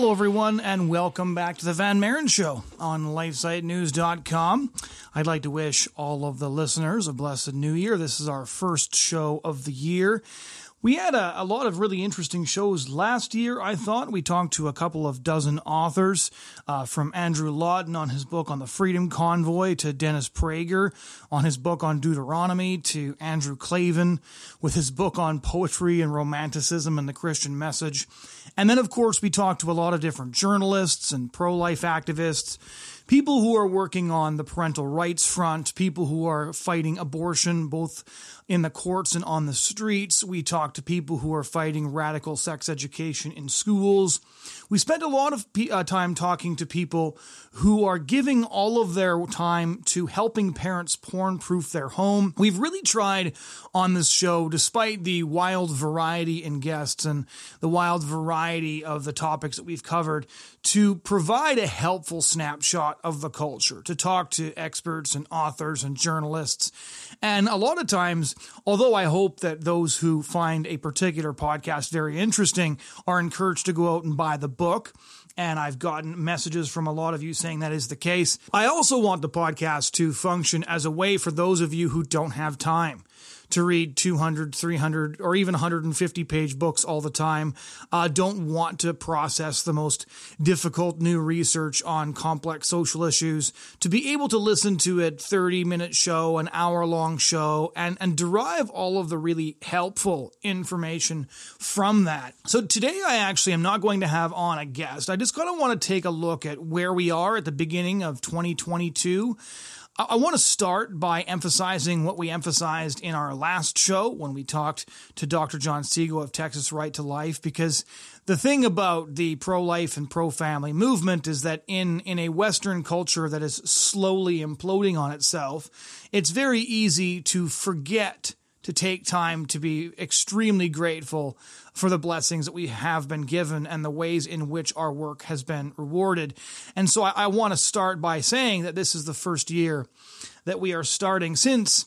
Hello, everyone, and welcome back to the Van Maren Show on LifeSiteNews.com. I'd like to wish all of the listeners a blessed new year. This is our first show of the year. We had a, a, lot of really interesting shows last year, I thought. We talked to a couple of dozen authors, uh, from Andrew Lawton on his book on the Freedom Convoy to Dennis Prager on his book on Deuteronomy to Andrew Klavan with his book on poetry and romanticism and the Christian message. And then, of course, we talked to a lot of different journalists and pro life activists people who are working on the parental rights front, people who are fighting abortion, both in the courts and on the streets. We talk to people who are fighting radical sex education in schools. We spent a lot of uh, time talking to people who are giving all of their time to helping parents porn proof their home. We've really tried on this show, despite the wild variety in guests and the wild variety of the topics that we've covered, to provide a helpful snapshot of the culture, to talk to experts and authors and journalists. And a lot of times, although I hope that those who find a particular podcast very interesting are encouraged to go out and buy the book, and I've gotten messages from a lot of you saying that is the case. I also want the podcast to function as a way for those of you who don't have time to read 200, 300, or even 150 page books all the time, uh, don't want to process the most difficult new research on complex social issues, to be able to listen to a 30 minute show, an hour long show, and, and derive all of the really helpful information from that. So today I actually am not going to have on a guest. I just kind of want to take a look at where we are at the beginning of 2022. I want to start by emphasizing what we emphasized in our last show when we talked to Dr. John Seago of Texas Right to Life, because the thing about the pro life and pro family movement is that in, in a Western culture that is slowly imploding on itself, it's very easy to forget to take time to be extremely grateful for the blessings that we have been given and the ways in which our work has been rewarded. And so I, I want to start by saying that this is the first year that we are starting since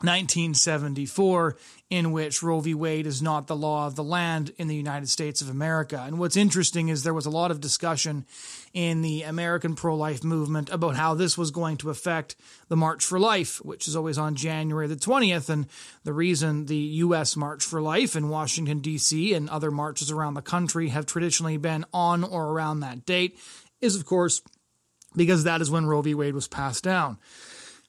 1974 in which Roe v. Wade is not the law of the land in the United States of America. And what's interesting is there was a lot of discussion in the American pro life movement about how this was going to affect the March for Life, which is always on January the 20th. And the reason the U.S. March for Life in Washington, D.C., and other marches around the country have traditionally been on or around that date is, of course, because that is when Roe v. Wade was passed down.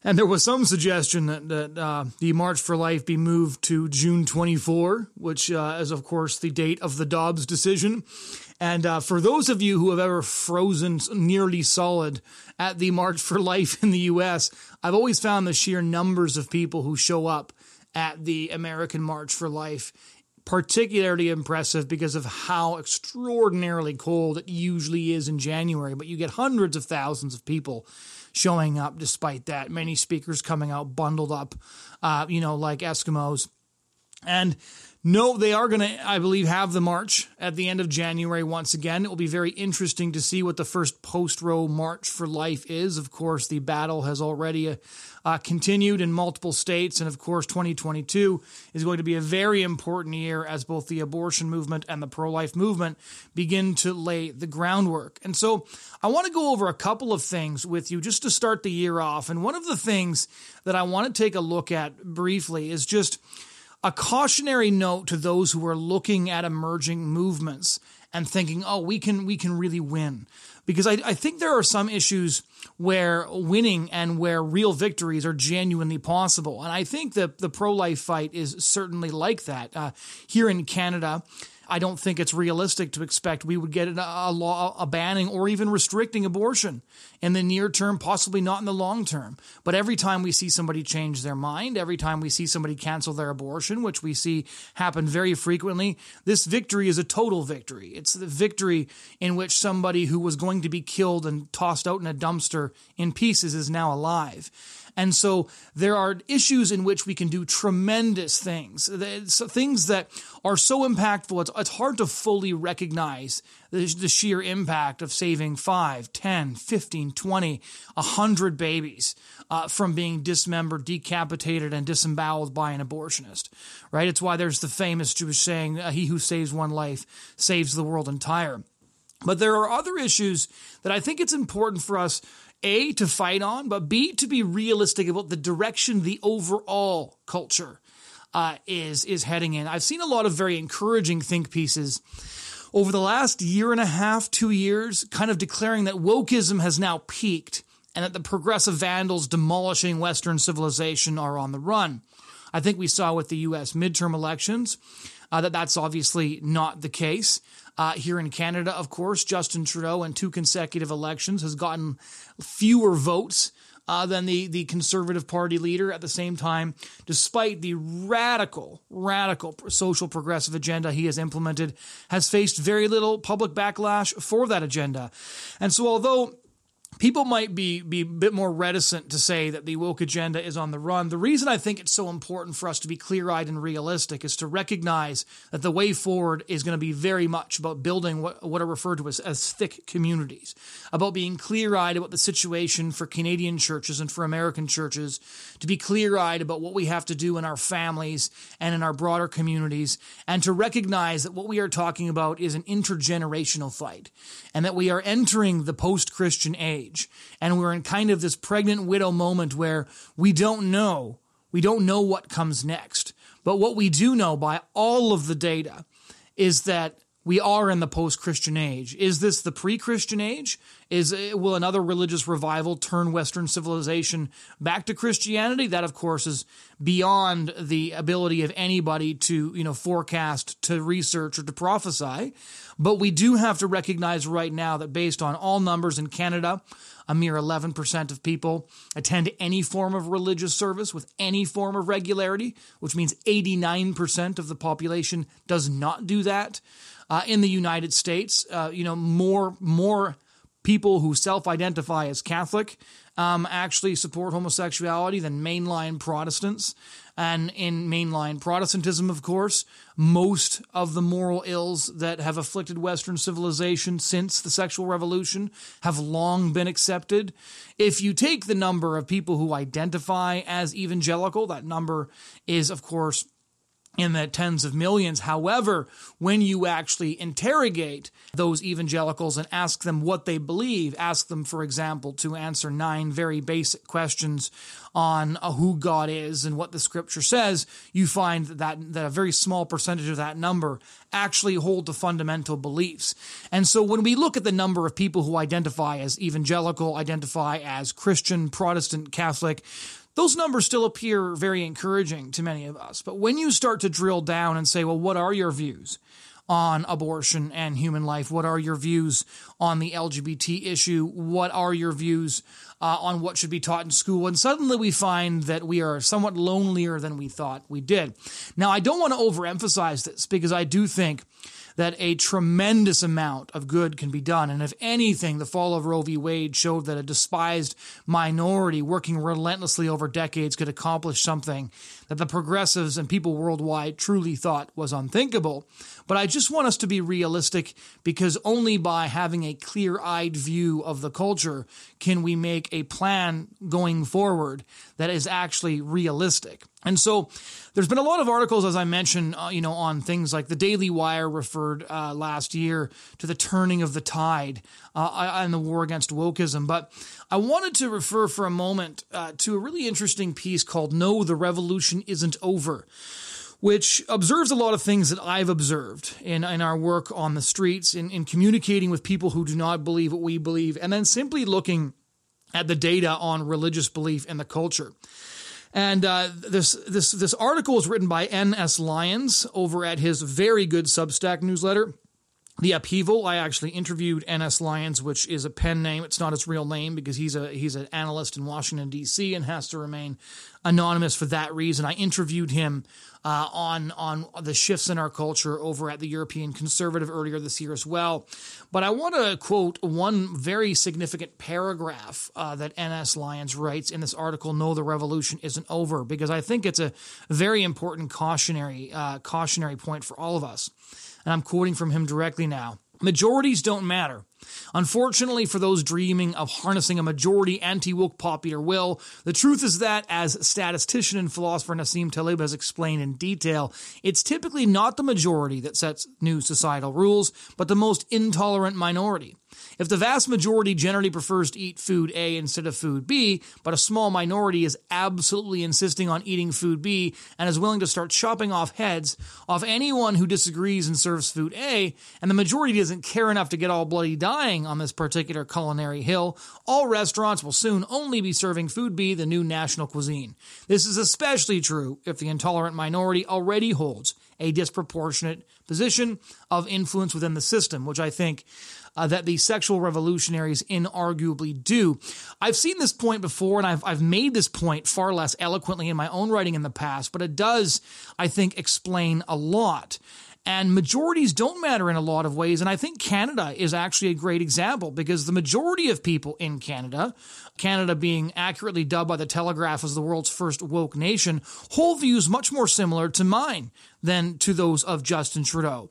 And there was some suggestion that, that uh, the March for Life be moved to June 24, which uh, is, of course, the date of the Dobbs decision. And uh, for those of you who have ever frozen nearly solid at the March for Life in the U.S., I've always found the sheer numbers of people who show up at the American March for Life particularly impressive because of how extraordinarily cold it usually is in January. But you get hundreds of thousands of people showing up despite that. Many speakers coming out bundled up, uh, you know, like Eskimos. And no, they are going to, I believe, have the march at the end of January once again. It will be very interesting to see what the first post Roe March for Life is. Of course, the battle has already uh, continued in multiple states. And of course, 2022 is going to be a very important year as both the abortion movement and the pro life movement begin to lay the groundwork. And so I want to go over a couple of things with you just to start the year off. And one of the things that I want to take a look at briefly is just a cautionary note to those who are looking at emerging movements and thinking, oh, we can we can really win. Because I, I think there are some issues where winning and where real victories are genuinely possible. And I think that the pro life fight is certainly like that. Uh, here in Canada, I don't think it's realistic to expect we would get a, law, a banning or even restricting abortion in the near term, possibly not in the long term. But every time we see somebody change their mind, every time we see somebody cancel their abortion, which we see happen very frequently, this victory is a total victory. It's the victory in which somebody who was going to be killed and tossed out in a dumpster in pieces is now alive. And so there are issues in which we can do tremendous things, things that are so impactful, it's, it's hard to fully recognize the, sheer impact of saving 5, 10, 15, 20, 100 babies uh, from being dismembered, decapitated, and disemboweled by an abortionist, right? It's why there's the famous Jewish saying, uh, he who saves one life saves the world entire. But there are other issues that I think it's important for us a, to fight on, but B, to be realistic about the direction the overall culture uh, is is heading in. I've seen a lot of very encouraging think pieces over the last year and a half, two years, kind of declaring that wokeism has now peaked and that the progressive vandals demolishing Western civilization are on the run. I think we saw with the U.S. midterm elections uh, that that's obviously not the case. Uh, here in Canada, of course, Justin Trudeau in two consecutive elections has gotten fewer votes uh, than the, the Conservative Party leader. At the same time, despite the radical, radical social progressive agenda he has implemented, has faced very little public backlash for that agenda. And so, although people might be be a bit more reticent to say that the woke agenda is on the run. The reason I think it's so important for us to be clear-eyed and realistic is to recognize that the way forward is going to be very much about building what, what are referred to as, as thick communities, about being clear-eyed about the situation for Canadian churches and for American churches, to be clear-eyed about what we have to do in our families and in our broader communities, and to recognize that what we are talking about is an intergenerational fight, and that we are entering the post-Christian age And we're in kind of this pregnant widow moment where we don't know. We don't know what comes next. But what we do know by all of the data is that we are in the post-Christian age. Is this the pre-Christian age? Is eh, will another religious revival turn Western civilization back to Christianity? That, of course, is beyond the ability of anybody to you know forecast, to research, or to prophesy. But we do have to recognize right now that based on all numbers in Canada, a mere 11% of people attend any form of religious service with any form of regularity, which means 89% of the population does not do that. Uh, in the United States, uh, you know, more more people who self-identify as Catholic um, actually support homosexuality than mainline Protestants. And in mainline Protestantism, of course, most of the moral ills that have afflicted Western civilization since the sexual revolution have long been accepted. If you take the number of people who identify as evangelical, that number is, of course, in the tens of millions. However, when you actually interrogate those evangelicals and ask them what they believe, ask them, for example, to answer nine very basic questions on uh, who God is and what the scripture says, you find that, that a very small percentage of that number actually hold to fundamental beliefs. And so when we look at the number of people who identify as evangelical, identify as Christian, Protestant, Catholic, those numbers still appear very encouraging to many of us. But when you start to drill down and say, well, what are your views? on abortion and human life? What are your views on the LGBT issue? What are your views uh, on what should be taught in school? And suddenly we find that we are somewhat lonelier than we thought we did. Now, I don't want to overemphasize this because I do think that a tremendous amount of good can be done. And if anything, the fall of Roe v. Wade showed that a despised minority working relentlessly over decades could accomplish something that the progressives and people worldwide truly thought was unthinkable. But I just want us to be realistic because only by having a clear eyed view of the culture can we make a plan going forward that is actually realistic. And so there's been a lot of articles, as I mentioned, uh, you know, on things like the Daily Wire referred uh, last year to the turning of the tide uh, and the war against wokeism. But I wanted to refer for a moment uh, to a really interesting piece called No, the Revolution Isn't Over which observes a lot of things that I've observed in, in our work on the streets, in, in communicating with people who do not believe what we believe, and then simply looking at the data on religious belief and the culture. And uh, this this this article is written by N.S. Lyons over at his very good Substack newsletter. The Upheaval. I actually interviewed N.S. Lyons, which is a pen name. It's not his real name because he's a he's an analyst in Washington D.C. and has to remain anonymous for that reason. I interviewed him uh, on on the shifts in our culture over at the European Conservative earlier this year as well. But I want to quote one very significant paragraph uh, that N.S. Lyons writes in this article. No, the revolution isn't over because I think it's a very important cautionary uh, cautionary point for all of us and I'm quoting from him directly now. Majorities don't matter. Unfortunately, for those dreaming of harnessing a majority anti woke popular will, the truth is that, as statistician and philosopher Nassim Taleb has explained in detail, it's typically not the majority that sets new societal rules, but the most intolerant minority. If the vast majority generally prefers to eat food A instead of food B, but a small minority is absolutely insisting on eating food B and is willing to start chopping off heads off anyone who disagrees and serves food A, and the majority doesn't care enough to get all bloody dying on this particular culinary hill, all restaurants will soon only be serving food B, the new national cuisine. This is especially true if the intolerant minority already holds a disproportionate position of influence within the system, which I think uh, that the sexual revolutionaries inarguably do. I've seen this point before, and I've, I've made this point far less eloquently in my own writing in the past, but it does, I think, explain a lot. And majorities don't matter in a lot of ways. And I think Canada is actually a great example because the majority of people in Canada, Canada being accurately dubbed by the Telegraph as the world's first woke nation, hold views much more similar to mine than to those of Justin Trudeau.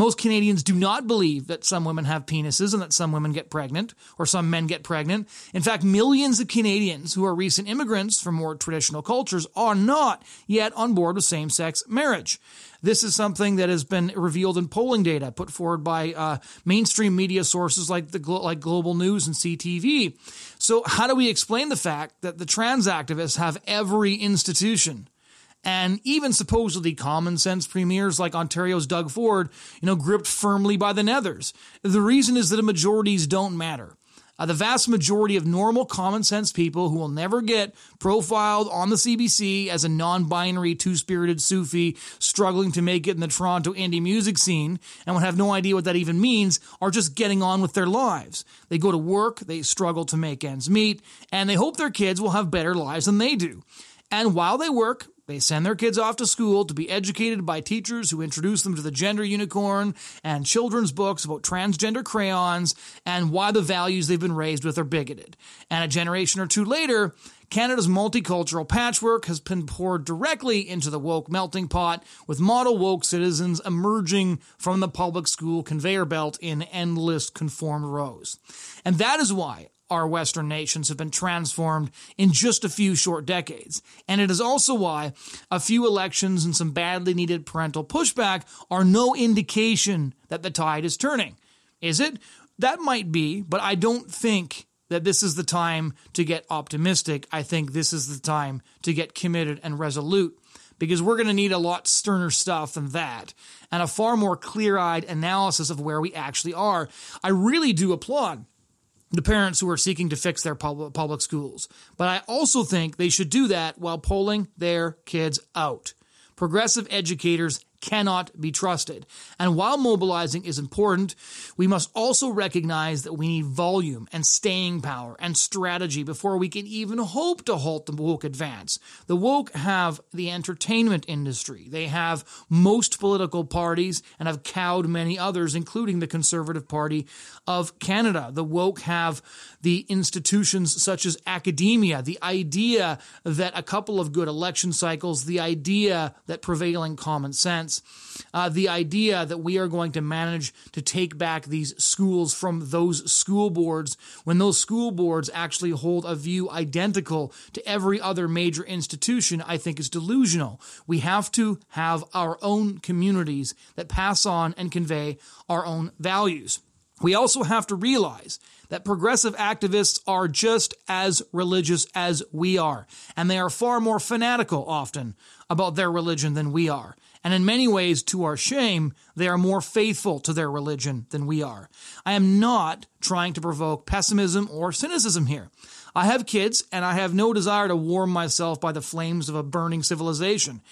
Most Canadians do not believe that some women have penises and that some women get pregnant or some men get pregnant. In fact, millions of Canadians who are recent immigrants from more traditional cultures are not yet on board with same sex marriage. This is something that has been revealed in polling data put forward by uh, mainstream media sources like the like Global News and CTV. So, how do we explain the fact that the trans activists have every institution and even supposedly common sense premiers like Ontario's Doug Ford, you know, gripped firmly by the nethers. The reason is that a majorities don't matter. Uh, the vast majority of normal common sense people who will never get profiled on the CBC as a non binary, two spirited Sufi struggling to make it in the Toronto indie music scene and would have no idea what that even means are just getting on with their lives. They go to work, they struggle to make ends meet, and they hope their kids will have better lives than they do. And while they work, they send their kids off to school to be educated by teachers who introduce them to the gender unicorn and children's books about transgender crayons and why the values they've been raised with are bigoted. And a generation or two later, Canada's multicultural patchwork has been poured directly into the woke melting pot, with model woke citizens emerging from the public school conveyor belt in endless conformed rows. And that is why our Western nations have been transformed in just a few short decades. And it is also why a few elections and some badly needed parental pushback are no indication that the tide is turning. Is it? That might be, but I don't think that this is the time to get optimistic. I think this is the time to get committed and resolute because we're going to need a lot sterner stuff than that and a far more clear eyed analysis of where we actually are. I really do applaud the parents who are seeking to fix their public, public schools. But I also think they should do that while pulling their kids out. Progressive educators cannot be trusted. And while mobilizing is important, we must also recognize that we need volume and staying power and strategy before we can even hope to halt the woke advance. The woke have the entertainment industry. They have most political parties and have cowed many others, including the Conservative Party of Canada. The woke have the institutions such as academia, the idea that a couple of good election cycles, the idea that prevailing common sense uh, the idea that we are going to manage to take back these schools from those school boards when those school boards actually hold a view identical to every other major institution, I think is delusional. We have to have our own communities that pass on and convey our own values. We also have to realize that progressive activists are just as religious as we are, and they are far more fanatical often about their religion than we are. And in many ways, to our shame, they are more faithful to their religion than we are. I am not trying to provoke pessimism or cynicism here. I have kids, and I have no desire to warm myself by the flames of a burning civilization.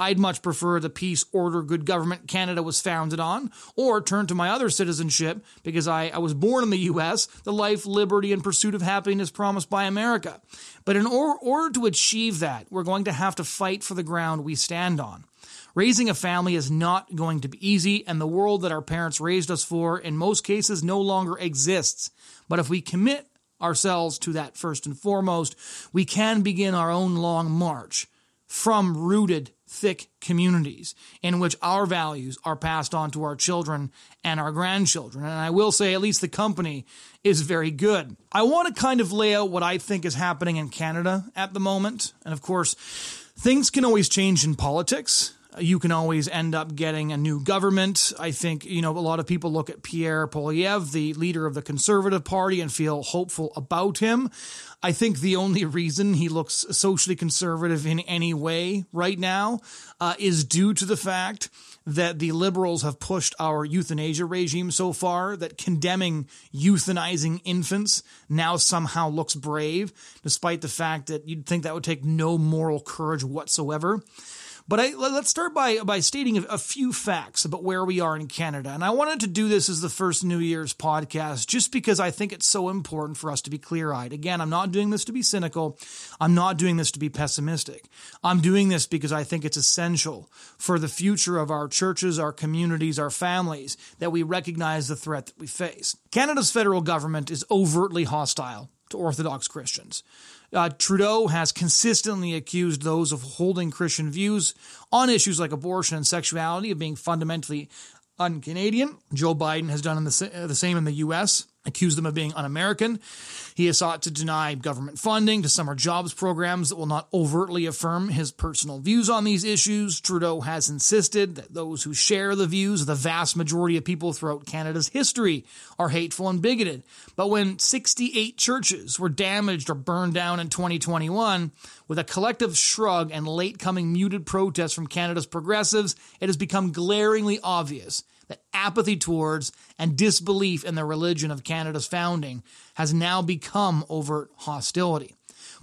I'd much prefer the peace, order, good government Canada was founded on, or turn to my other citizenship because I, I was born in the U.S., the life, liberty, and pursuit of happiness promised by America. But in or- order to achieve that, we're going to have to fight for the ground we stand on. Raising a family is not going to be easy, and the world that our parents raised us for, in most cases, no longer exists. But if we commit ourselves to that first and foremost, we can begin our own long march from rooted thick communities in which our values are passed on to our children and our grandchildren. And I will say, at least the company is very good. I want to kind of lay out what I think is happening in Canada at the moment. And of course, things can always change in politics you can always end up getting a new government. I think, you know, a lot of people look at Pierre Poilievre, the leader of the Conservative Party, and feel hopeful about him. I think the only reason he looks socially conservative in any way right now uh, is due to the fact that the liberals have pushed our euthanasia regime so far that condemning euthanizing infants now somehow looks brave, despite the fact that you'd think that would take no moral courage whatsoever. But I, let's start by, by stating a few facts about where we are in Canada. And I wanted to do this as the first New Year's podcast just because I think it's so important for us to be clear eyed. Again, I'm not doing this to be cynical. I'm not doing this to be pessimistic. I'm doing this because I think it's essential for the future of our churches, our communities, our families that we recognize the threat that we face. Canada's federal government is overtly hostile to Orthodox Christians. Uh, Trudeau has consistently accused those of holding Christian views on issues like abortion and sexuality of being fundamentally un Canadian. Joe Biden has done the, the same in the U.S accused them of being un American. He has sought to deny government funding to summer jobs programs that will not overtly affirm his personal views on these issues. Trudeau has insisted that those who share the views of the vast majority of people throughout Canada's history are hateful and bigoted. But when 68 churches were damaged or burned down in 2021, with a collective shrug and late coming muted protests from Canada's progressives, it has become glaringly obvious that apathy towards and disbelief in the religion of Canada's founding has now become overt hostility.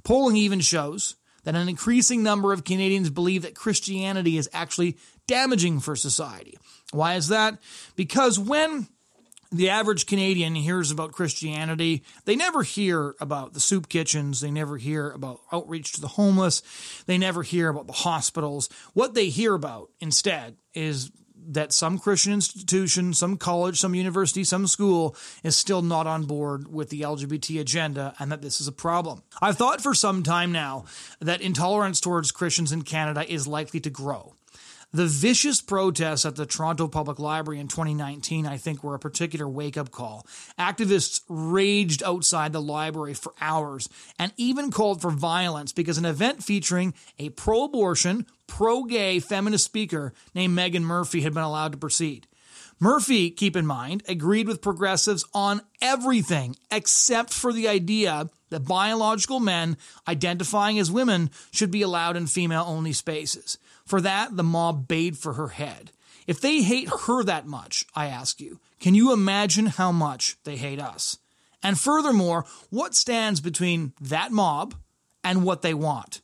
Polling even shows that an increasing number of Canadians believe that Christianity is actually damaging for society. Why is that? Because when the average Canadian hears about Christianity, they never hear about the soup kitchens, they never hear about outreach to the homeless, they never hear about the hospitals. What they hear about instead is that some Christian institution, some college, some university, some school is still not on board with the LGBT agenda and that this is a problem. I've thought for some time now that intolerance towards Christians in Canada is likely to grow. The vicious protests at the Toronto Public Library in 2019, I think, were a particular wake up call. Activists raged outside the library for hours and even called for violence because an event featuring a pro abortion, pro gay feminist speaker named Meghan Murphy had been allowed to proceed. Murphy, keep in mind, agreed with progressives on everything except for the idea that biological men identifying as women should be allowed in female only spaces. For that, the mob bayed for her head. If they hate her that much, I ask you, can you imagine how much they hate us? And furthermore, what stands between that mob and what they want?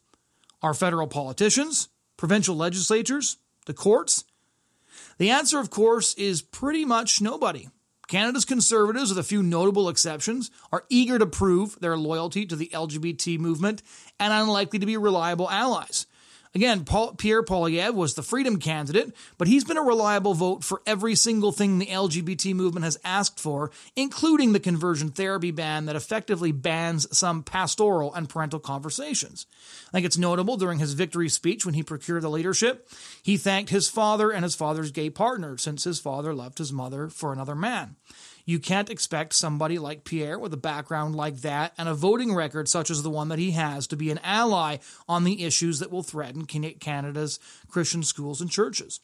Our federal politicians, provincial legislatures, the courts? The answer, of course, is pretty much nobody. Canada's conservatives, with a few notable exceptions, are eager to prove their loyalty to the LGBT movement and unlikely to be reliable allies. Again, Paul, Pierre Poilievre was the freedom candidate, but he's been a reliable vote for every single thing the LGBT movement has asked for, including the conversion therapy ban that effectively bans some pastoral and parental conversations. I think it's notable during his victory speech when he procured the leadership, he thanked his father and his father's gay partner, since his father left his mother for another man. You can't expect somebody like Pierre with a background like that and a voting record such as the one that he has to be an ally on the issues that will threaten Canada's Christian schools and churches.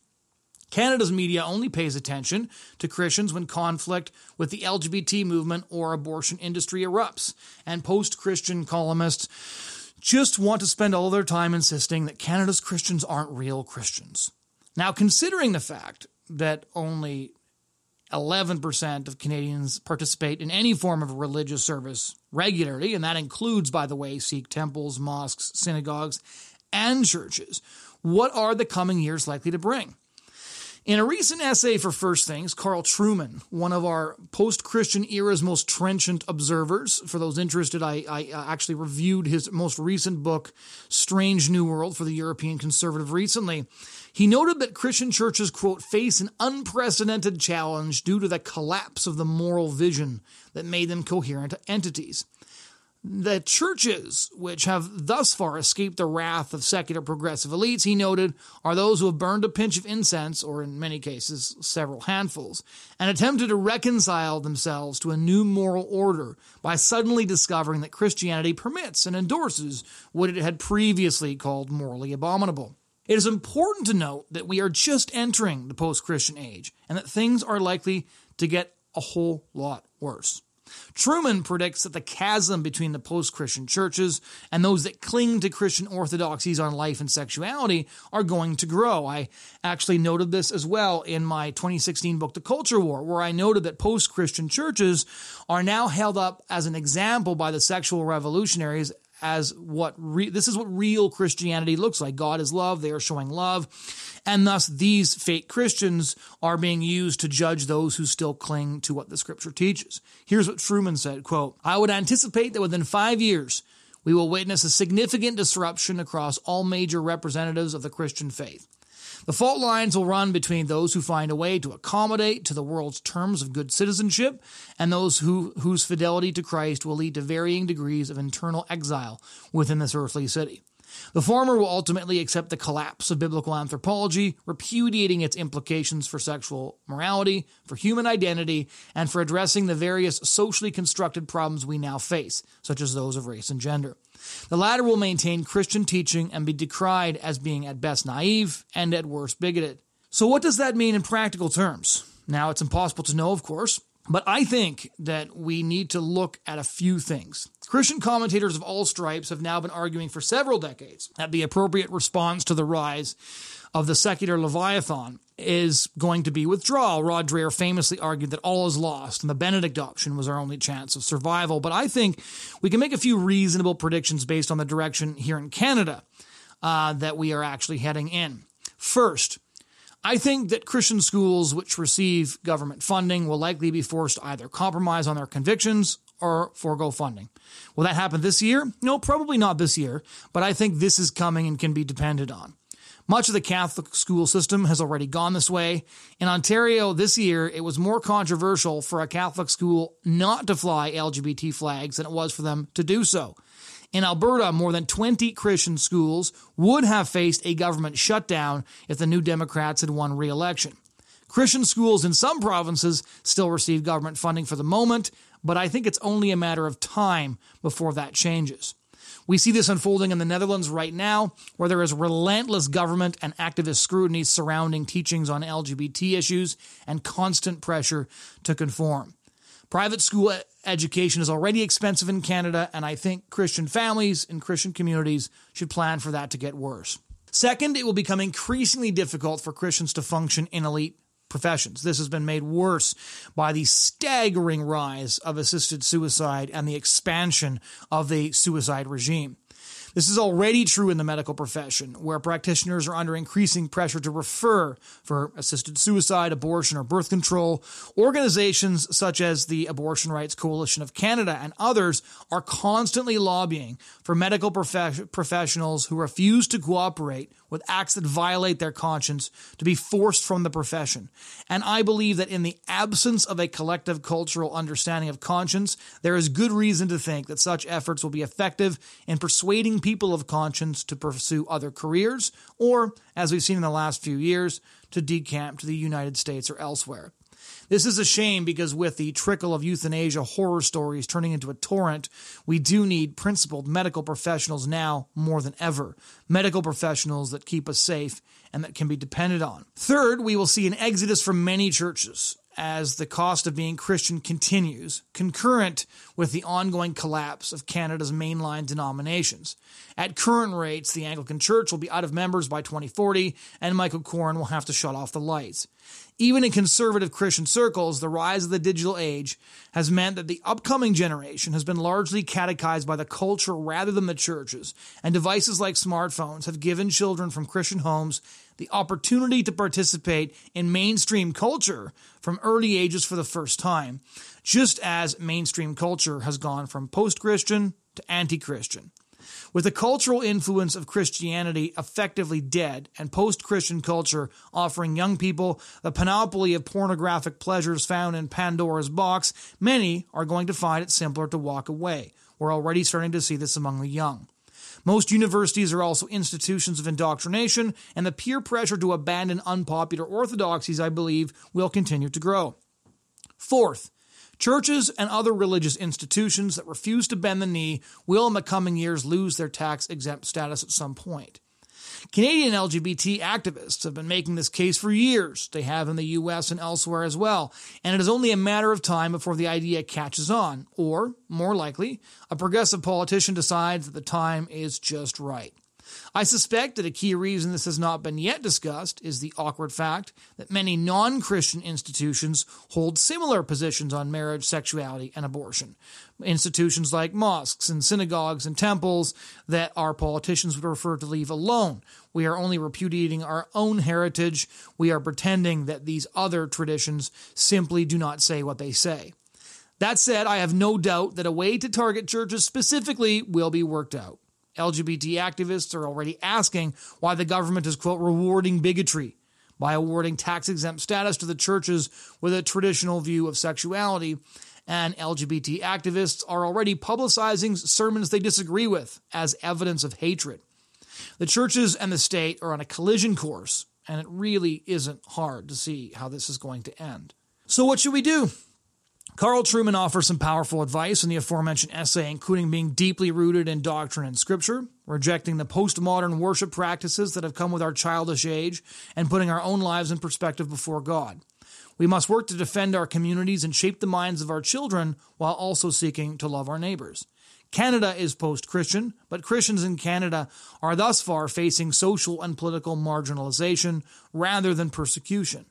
Canada's media only pays attention to Christians when conflict with the LGBT movement or abortion industry erupts, and post Christian columnists just want to spend all their time insisting that Canada's Christians aren't real Christians. Now, considering the fact that only 11% of Canadians participate in any form of religious service regularly, and that includes, by the way, Sikh temples, mosques, synagogues, and churches. What are the coming years likely to bring? In a recent essay for First Things, Carl Trueman, one of our post Christian era's most trenchant observers, for those interested, I, I, actually reviewed his most recent book, Strange New World, for the European Conservative recently. He noted that Christian churches, quote, face an unprecedented challenge due to the collapse of the moral vision that made them coherent entities. The churches which have thus far escaped the wrath of secular progressive elites, he noted, are those who have burned a pinch of incense, or in many cases, several handfuls, and attempted to reconcile themselves to a new moral order by suddenly discovering that Christianity permits and endorses what it had previously called morally abominable. It is important to note that we are just entering the post Christian age and that things are likely to get a whole lot worse. Trueman predicts that the chasm between the post Christian churches and those that cling to Christian orthodoxies on life and sexuality are going to grow. I actually noted this as well in my 2016 book, The Culture War, where I noted that post Christian churches are now held up as an example by the sexual revolutionaries as what re- this is what real Christianity looks like. God is love. They are showing love. And thus these fake Christians are being used to judge those who still cling to what the scripture teaches. Here's what Trueman said, quote, I would anticipate that within five years, we will witness a significant disruption across all major representatives of the Christian faith. The fault lines will run between those who find a way to accommodate to the world's terms of good citizenship and those who, whose fidelity to Christ will lead to varying degrees of internal exile within this earthly city. The former will ultimately accept the collapse of biblical anthropology, repudiating its implications for sexual morality, for human identity, and for addressing the various socially constructed problems we now face, such as those of race and gender. The latter will maintain Christian teaching and be decried as being at best naive and at worst bigoted. So, what does that mean in practical terms? Now, it's impossible to know, of course, but I think that we need to look at a few things. Christian commentators of all stripes have now been arguing for several decades that the appropriate response to the rise of the secular Leviathan is going to be withdrawal. Rod Dreher famously argued that all is lost and the Benedict option was our only chance of survival. But I think we can make a few reasonable predictions based on the direction here in Canada uh, that we are actually heading in. First, I think that Christian schools which receive government funding will likely be forced to either compromise on their convictions or forego funding. Will that happen this year? No, probably not this year, but I think this is coming and can be depended on. Much of the Catholic school system has already gone this way. In Ontario this year, it was more controversial for a Catholic school not to fly LGBT flags than it was for them to do so. In Alberta, more than 20 Christian schools would have faced a government shutdown if the New Democrats had won re election. Christian schools in some provinces still receive government funding for the moment, but I think it's only a matter of time before that changes. We see this unfolding in the Netherlands right now, where there is relentless government and activist scrutiny surrounding teachings on LGBT issues and constant pressure to conform. Private school education is already expensive in Canada, and I think Christian families and Christian communities should plan for that to get worse. Second, it will become increasingly difficult for Christians to function in elite professions. This has been made worse by the staggering rise of assisted suicide and the expansion of the suicide regime. This is already true in the medical profession, where practitioners are under increasing pressure to refer for assisted suicide, abortion, or birth control. Organizations such as the Abortion Rights Coalition of Canada and others are constantly lobbying for medical prof- professionals who refuse to cooperate with acts that violate their conscience to be forced from the profession. And I believe that in the absence of a collective cultural understanding of conscience, there is good reason to think that such efforts will be effective in persuading people of conscience to pursue other careers, or, as we've seen in the last few years, to decamp to the United States or elsewhere. This is a shame because with the trickle of euthanasia horror stories turning into a torrent, we do need principled medical professionals now more than ever. Medical professionals that keep us safe and that can be depended on. Third, we will see an exodus from many churches as the cost of being Christian continues, concurrent with the ongoing collapse of Canada's mainline denominations. At current rates, the Anglican Church will be out of members by 2040, and Michael Coren will have to shut off the lights. Even in conservative Christian circles, the rise of the digital age has meant that the upcoming generation has been largely catechized by the culture rather than the churches, and devices like smartphones have given children from Christian homes the opportunity to participate in mainstream culture from early ages for the first time, just as mainstream culture has gone from post Christian to anti Christian. With the cultural influence of Christianity effectively dead and post Christian culture offering young people the panoply of pornographic pleasures found in Pandora's box, many are going to find it simpler to walk away. We're already starting to see this among the young. Most universities are also institutions of indoctrination, and the peer pressure to abandon unpopular orthodoxies, I believe, will continue to grow. Fourth, churches and other religious institutions that refuse to bend the knee will in the coming years lose their tax exempt status at some point. Canadian LGBT activists have been making this case for years. They have in the US and elsewhere as well. And it is only a matter of time before the idea catches on. Or, more likely, a progressive politician decides that the time is just right. I suspect that a key reason this has not been yet discussed is the awkward fact that many non Christian institutions hold similar positions on marriage, sexuality, and abortion. Institutions like mosques and synagogues and temples that our politicians would prefer to leave alone. We are only repudiating our own heritage. We are pretending that these other traditions simply do not say what they say. That said, I have no doubt that a way to target churches specifically will be worked out. LGBT activists are already asking why the government is, quote, rewarding bigotry by awarding tax exempt status to the churches with a traditional view of sexuality. And LGBT activists are already publicizing sermons they disagree with as evidence of hatred. The churches and the state are on a collision course, and it really isn't hard to see how this is going to end. So, what should we do? Carl Trueman offers some powerful advice in the aforementioned essay, including being deeply rooted in doctrine and scripture, rejecting the postmodern worship practices that have come with our childish age, and putting our own lives in perspective before God. We must work to defend our communities and shape the minds of our children while also seeking to love our neighbors. Canada is post Christian, but Christians in Canada are thus far facing social and political marginalization rather than persecution.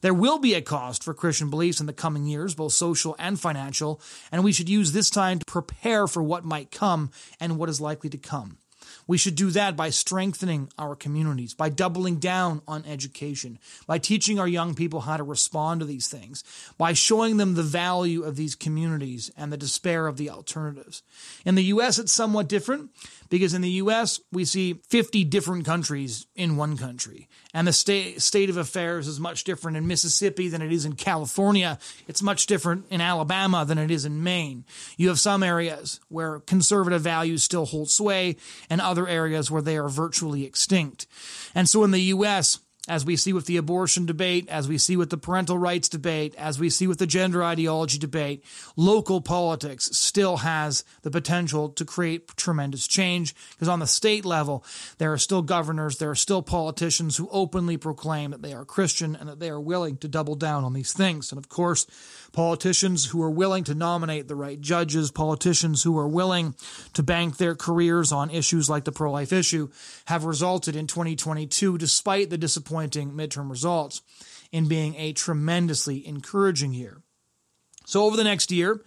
There will be a cost for Christian beliefs in the coming years, both social and financial, and we should use this time to prepare for what might come and what is likely to come. We should do that by strengthening our communities, by doubling down on education, by teaching our young people how to respond to these things, by showing them the value of these communities and the despair of the alternatives. In the US, it's somewhat different because in the US, we see 50 different countries in one country. And the state, state of affairs is much different in Mississippi than it is in California. It's much different in Alabama than it is in Maine. You have some areas where conservative values still hold sway and other areas where they are virtually extinct. And so in the US, as we see with the abortion debate, as we see with the parental rights debate, as we see with the gender ideology debate, local politics still has the potential to create tremendous change because on the state level, there are still governors, there are still politicians who openly proclaim that they are Christian and that they are willing to double down on these things. And of course, politicians who are willing to nominate the right judges, politicians who are willing to bank their careers on issues like the pro life issue, have resulted in 2022, despite the disappointing midterm results, in being a tremendously encouraging year. So, over the next year,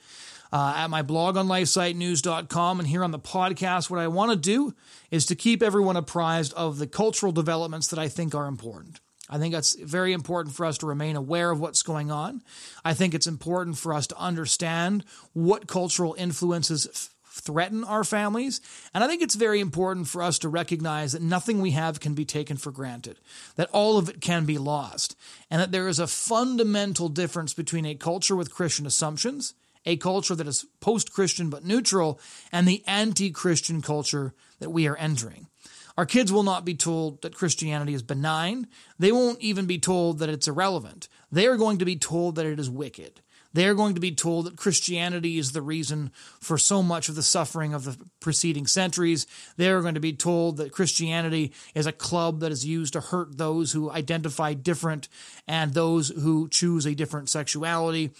uh, at my blog on lifesitenews.com and here on the podcast, what I want to do is to keep everyone apprised of the cultural developments that I think are important. I think that's very important for us to remain aware of what's going on. I think it's important for us to understand what cultural influences threaten our families. And I think it's very important for us to recognize that nothing we have can be taken for granted, that all of it can be lost, and that there is a fundamental difference between a culture with Christian assumptions, a culture that is post Christian but neutral, and the anti Christian culture that we are entering. Our kids will not be told that Christianity is benign. They won't even be told that it's irrelevant. They are going to be told that it is wicked. They are going to be told that Christianity is the reason for so much of the suffering of the preceding centuries. They are going to be told that Christianity is a club that is used to hurt those who identify different and those who choose a different sexuality.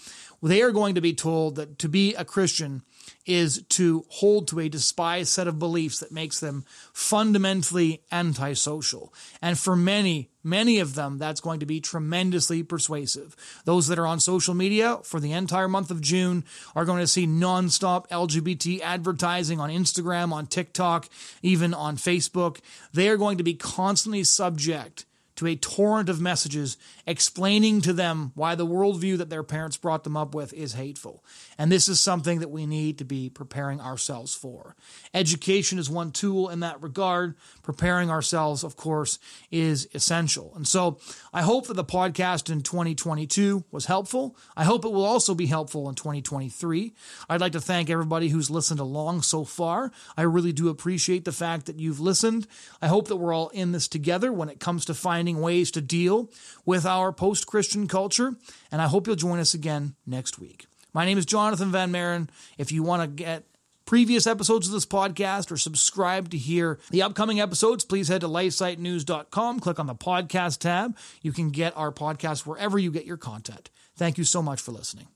They are going to be told that to be a Christian is to hold to a despised set of beliefs that makes them fundamentally antisocial. And for many, many of them, that's going to be tremendously persuasive. Those that are on social media for the entire month of June are going to see nonstop LGBT advertising on Instagram, on TikTok, even on Facebook. They are going to be constantly subject to a torrent of messages explaining to them why the worldview that their parents brought them up with is hateful. And this is something that we need to be preparing ourselves for. Education is one tool in that regard. Preparing ourselves, of course, is essential. And so I hope that the podcast in 2022 was helpful. I hope it will also be helpful in 2023. I'd like to thank everybody who's listened along so far. I really do appreciate the fact that you've listened. I hope that we're all in this together when it comes to finding ways to deal with our post Christian culture. And I hope you'll join us again next week. My name is Jonathon Van Maren. If you want to get previous episodes of this podcast or subscribe to hear the upcoming episodes, please head to lifesitenews.com, click on the podcast tab. You can get our podcast wherever you get your content. Thank you so much for listening.